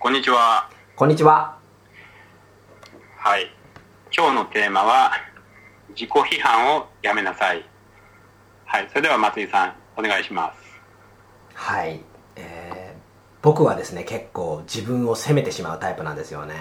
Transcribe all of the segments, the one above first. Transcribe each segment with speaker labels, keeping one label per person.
Speaker 1: こんにちは。
Speaker 2: こんにちは。
Speaker 1: はい。今日のテーマは、自己批判をやめなさい。はい。それでは松井さん、お願いします。
Speaker 2: はい。えー、僕はですね、結構自分を責めてしまうタイプなんですよね。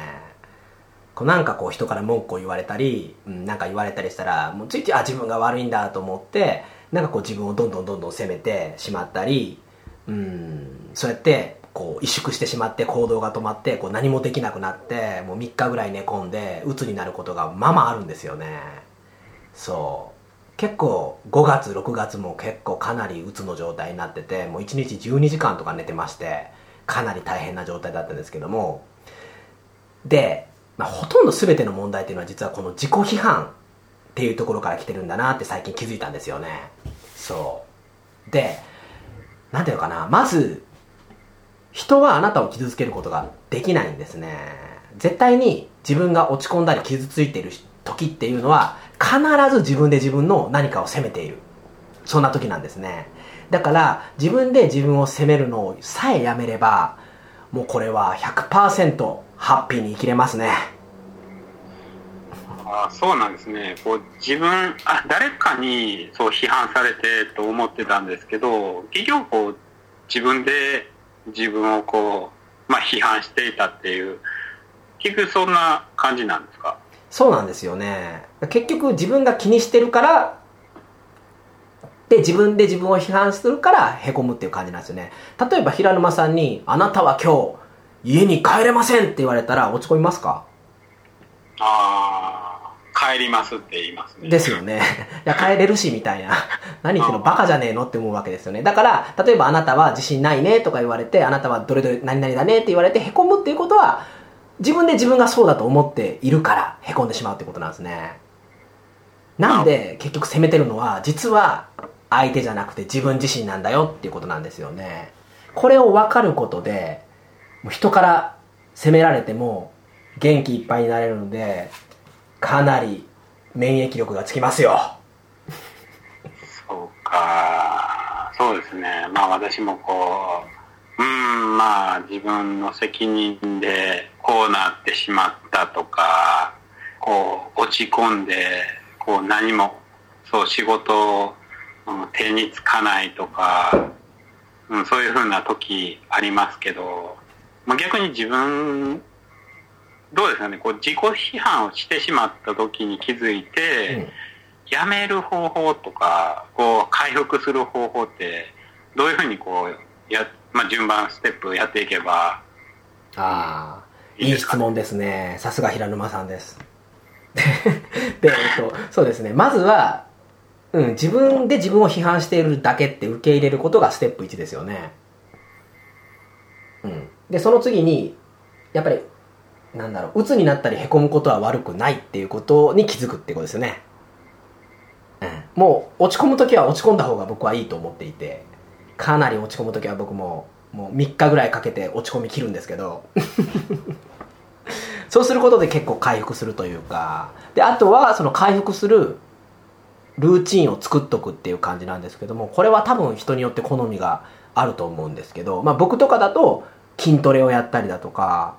Speaker 2: こうなんかこう人から文句を言われたり、うん、なんか言われたりしたら、もうついつい、あ、自分が悪いんだと思って、なんかこう自分をどんどんどんどん責めてしまったり、うん、そうやって、こう萎縮してしまって行動が止まってこう何もできなくなってもう3日ぐらい寝込んで鬱になることがまあまああるんですよね。そう。結構5月6月も結構かなり鬱の状態になっててもう1日12時間とか寝てましてかなり大変な状態だったんですけども。で、まあ、ほとんど全ての問題っていうのは実はこの自己批判っていうところから来てるんだなって最近気づいたんですよね。そう。でなんていうのかな。まず人はあなたを傷つけることができないんですね。絶対に自分が落ち込んだり傷ついている時っていうのは必ず自分で自分の何かを責めている。そんな時なんですね。だから自分で自分を責めるのをさえやめればもうこれは100%ハッピーに生きれますね。
Speaker 1: あそうなんですね。こう自分あ、誰かにそう批判されてと思ってたんですけど、結局こう自分で自分をこう、まあ、批判していたっていう、結局そんな感じなんですか？
Speaker 2: そうなんですよね。結局自分が気にしてるからで自分で自分を批判するからへこむっていう感じなんですよね。例えば平沼さんに「あなたは今日家に帰れません」って言われたら落ち込みますか？
Speaker 1: ああ、帰りますって言いますね。
Speaker 2: ですよね。いや、帰れるし、みたいな。何言ってんのバカじゃねえのって思うわけですよね。だから、例えばあなたは自信ないねとか言われて、あなたはどれどれ何々だねって言われて、凹むっていうことは、自分で自分がそうだと思っているから、凹んでしまうってことなんですね。なんで、結局責めてるのは、実は、相手じゃなくて自分自身なんだよっていうことなんですよね。これを分かることで、もう人から責められても、元気いっぱいになれるので、かなり免疫力がつきますよ。
Speaker 1: そうか、そうですね。まあ私もこう、うん、まあ自分の責任でこうなってしまったとか、こう落ち込んで、こう何も、そう仕事を、手につかないとか、うん、そういうふうな時ありますけど、まあ、逆に自分、どうですかね、こう自己批判をしてしまった時に気づいて、
Speaker 2: うん
Speaker 1: やめる方法とか、こう、回復する方法って、どういうふうにこう、や、まあ、順番、ステップやっていけば、
Speaker 2: ああ、
Speaker 1: いい
Speaker 2: 質問ですね。さすが平沼さんです。で、えっと、そうですね。まずは、うん、自分で自分を批判しているだけって受け入れることがステップ1ですよね。うん。で、その次に、やっぱり、なんだろう、鬱になったり凹むことは悪くないっていうことに気づくってことですよね。うん。もう、落ち込むときは落ち込んだ方が僕はいいと思っていて、かなり落ち込むときは僕も、もう3日ぐらいかけて落ち込み切るんですけど、そうすることで結構回復するというか、で、あとはその回復するルーチンを作っとくっていう感じなんですけども、これは多分人によって好みがあると思うんですけど、まあ僕とかだと筋トレをやったりだとか、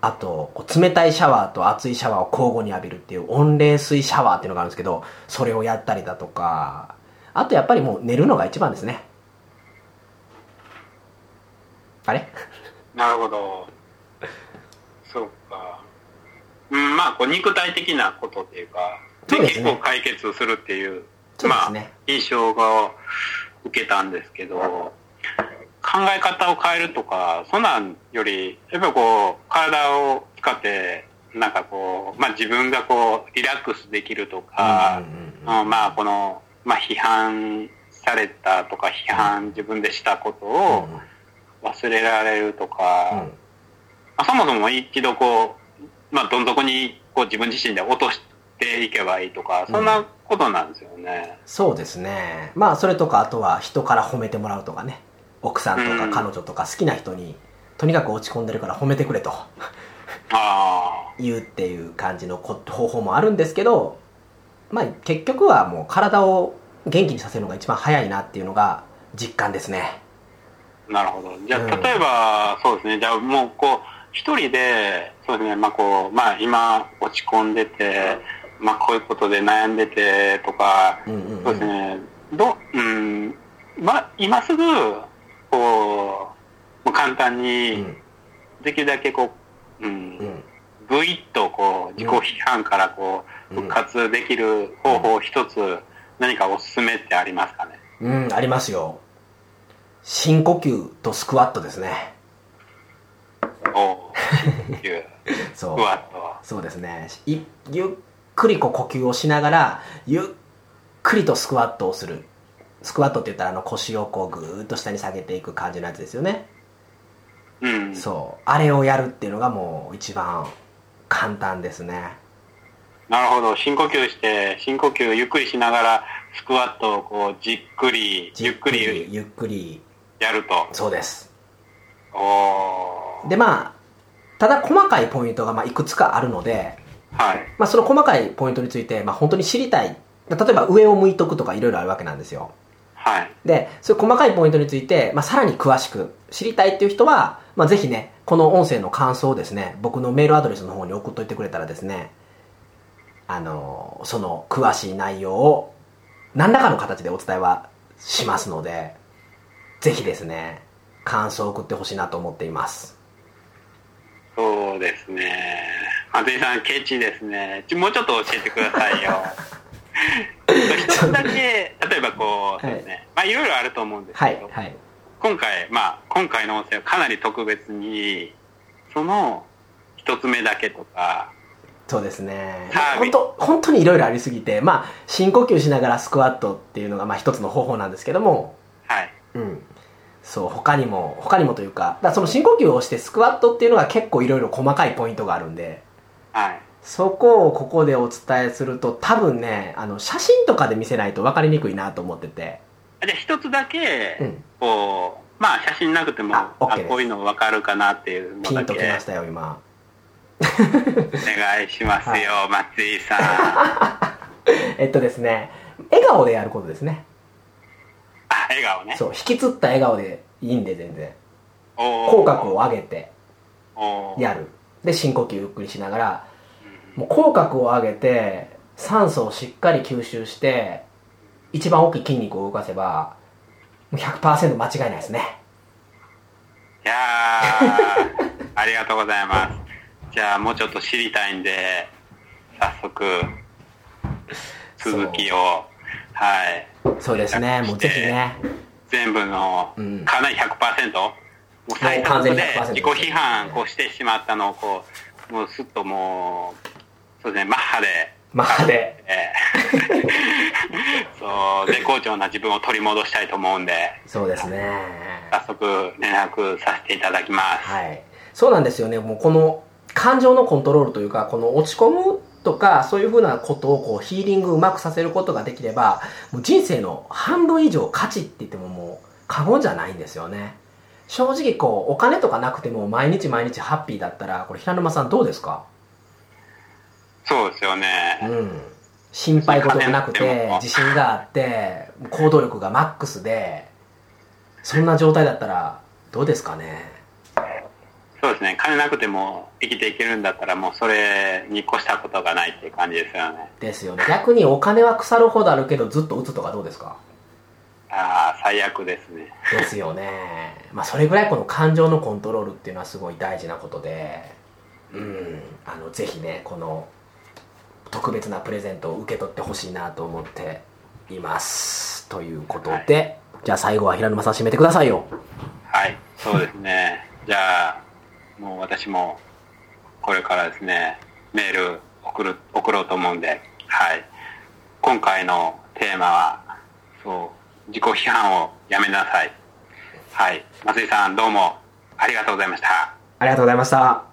Speaker 2: あと、冷たいシャワーと熱いシャワーを交互に浴びるっていう温冷水シャワーっていうのがあるんですけど、それをやったりだとか、あとやっぱりもう寝るのが一番ですね。あれ？
Speaker 1: なるほど。そうか。うん、まあ、こう、肉体的なことっていうか、
Speaker 2: そうですね
Speaker 1: 結構解決するっていう、
Speaker 2: そうで
Speaker 1: ますあ
Speaker 2: ね、
Speaker 1: 印象が受けたんですけど、考え方を変えるとか、そんなんより、やっぱりこう、体を使って、なんかこう、まあ自分がこう、リラックスできるとか、
Speaker 2: うんうん
Speaker 1: うんまあこの、まあ批判されたとか、批判自分でしたことを忘れられるとか、
Speaker 2: うん。
Speaker 1: まあ、そもそも一度こう、まあどん底にこう自分自身で落としていけばいいとか、そんなことなんですよね。
Speaker 2: そうですね。まあそれとかあとは人から褒めてもらうとかね奥さんと
Speaker 1: うん。
Speaker 2: か彼女とか好きな人にとにかく落ち込んでるから褒めてくれと。
Speaker 1: あ
Speaker 2: 言うっていう感じのこ方法もあるんですけどまあ結局はもう体を元気にさせるのが一番早いなっていうのが実感ですね。
Speaker 1: あ、なるほど。じゃあ、
Speaker 2: うん。
Speaker 1: 例えば、そうですね、じゃあもうこう、一人で、そうですね、まあこう、まあ今落ち込んでて、まあこういうことで悩んでてとか、
Speaker 2: うんうんうん。
Speaker 1: そうですね、ど、うん、まあ今すぐ、こう、簡単
Speaker 2: う
Speaker 1: に、
Speaker 2: ん
Speaker 1: できるだけこう、うん、
Speaker 2: うん
Speaker 1: ぐいっとこう、自己批判からこう、
Speaker 2: うん
Speaker 1: 復活できる方法一つ、何かおすすめってありますかね？
Speaker 2: うん、ありますよ。深呼吸とスクワットですね。
Speaker 1: お
Speaker 2: そう。そうですね。いゆっくりこう呼吸をしながら、ゆっくりとスクワットをする。スクワットって言ったらあの腰をこうぐーっと下に下げていく感じのやつですよね。
Speaker 1: うん。
Speaker 2: そう。あれをやるっていうのがもう一番簡単ですね。
Speaker 1: なるほど。深呼吸して、深呼吸ゆっくりしながら、スクワットをこう、じっくり、ゆっくり
Speaker 2: ゆっくり。
Speaker 1: やると。
Speaker 2: そうです。
Speaker 1: おー
Speaker 2: でまあ、ただ細かいポイントがまあいくつかあるので、
Speaker 1: はい。
Speaker 2: まあ、その細かいポイントについて、まあ、本当に知りたい。例えば上を向いとくとかいろいろあるわけなんですよ。
Speaker 1: はい。
Speaker 2: で、そういう細かいポイントについて、まあ、さらに詳しく知りたいっていう人は、まあ、ぜひね、この音声の感想をですね、僕のメールアドレスの方に送っといてくれたらですね、あの、その詳しい内容を何らかの形でお伝えはしますので、ぜひですね、感想を送ってほしいなと思っています。
Speaker 1: そうですね。松井さん、ケチですね。もうちょっと教えてくださいよ。一つだけ、例えばこう、そうですね。まあ、いろいろあると思うんですけど。今回、まあ、今回の音声はかなり特別に、その一つ目だけとか、
Speaker 2: そうですね本当本当にいろいろありすぎてまあ深呼吸しながらスクワットっていうのがまあ一つの方法なんですけども
Speaker 1: はい。
Speaker 2: うんそう他にも他にもというかだその深呼吸をしてスクワットっていうのが結構いろいろ細かいポイントがあるんで
Speaker 1: はい。
Speaker 2: そこをここでお伝えすると多分ねあの写真とかで見せないと分かりにくいなと思ってて。
Speaker 1: じゃあ一つだけ、
Speaker 2: うん。
Speaker 1: こう、まあ写真なくても、
Speaker 2: あ OK
Speaker 1: こういうの分かるかなっていうの
Speaker 2: ピンときましたよ今。
Speaker 1: お願いしますよ、松井さん。
Speaker 2: えっとですね笑顔でやることですね。
Speaker 1: あ、笑顔ね。
Speaker 2: そう引きつった笑顔でいいんで全然。口角を上げてやる。で深呼吸ゆっくりしながらもう口角を上げて酸素をしっかり吸収して一番大きい筋肉を動かせばもう100%間違いないですね。
Speaker 1: いやー、ありがとうございます。じゃあもうちょっと知りたいんで、早速、続きを、はい。
Speaker 2: そう。ですね。もうぜひね。
Speaker 1: 全部の、
Speaker 2: うん。
Speaker 1: かなり100%もう最
Speaker 2: 完全に
Speaker 1: 初で
Speaker 2: 100%
Speaker 1: 自己批判こうしてしまったのをこうもうすっともうそうですねマッハで。
Speaker 2: マッハで。
Speaker 1: えー そう絶好調な自分を取り戻したいと思うんで。
Speaker 2: そうですね。
Speaker 1: 早速連絡させていただきます。
Speaker 2: はい。そうなんですよね。もうこの感情のコントロールというかこの落ち込むとかそういうふうなことをこうヒーリングうまくさせることができればもう人生の半分以上価値って言ってももう過言じゃないんですよね。正直こうお金とかなくても毎日毎日ハッピーだったらこれ平沼さんどうですか？
Speaker 1: そうですよね、
Speaker 2: うん。心配事がなくて
Speaker 1: 金なくても。
Speaker 2: 自信があって行動力がマックスでそんな状態だったらどうですかね？
Speaker 1: そうですね。金なくても生きていけるんだったらもうそれに越したことがないっていう感じですよね。
Speaker 2: ですよね。逆にお金は腐るほどあるけどずっと打つとかどうですか？
Speaker 1: ああ最悪ですね。
Speaker 2: ですよね。まあそれぐらいこの感情のコントロールっていうのはすごい大事なことでうん。あのぜひねこの特別なプレゼントを受け取ってほしいなと思っていますということで、じゃあ最後は平沼さん締めてくださいよ
Speaker 1: はい、そうですね。じゃあ、もう私も、これからですね、メール送る、送ろうと思うんで、はい。今回のテーマは、そう、自己批判をやめなさい。はい。松井さん、どうもありがとうございました。
Speaker 2: ありがとうございました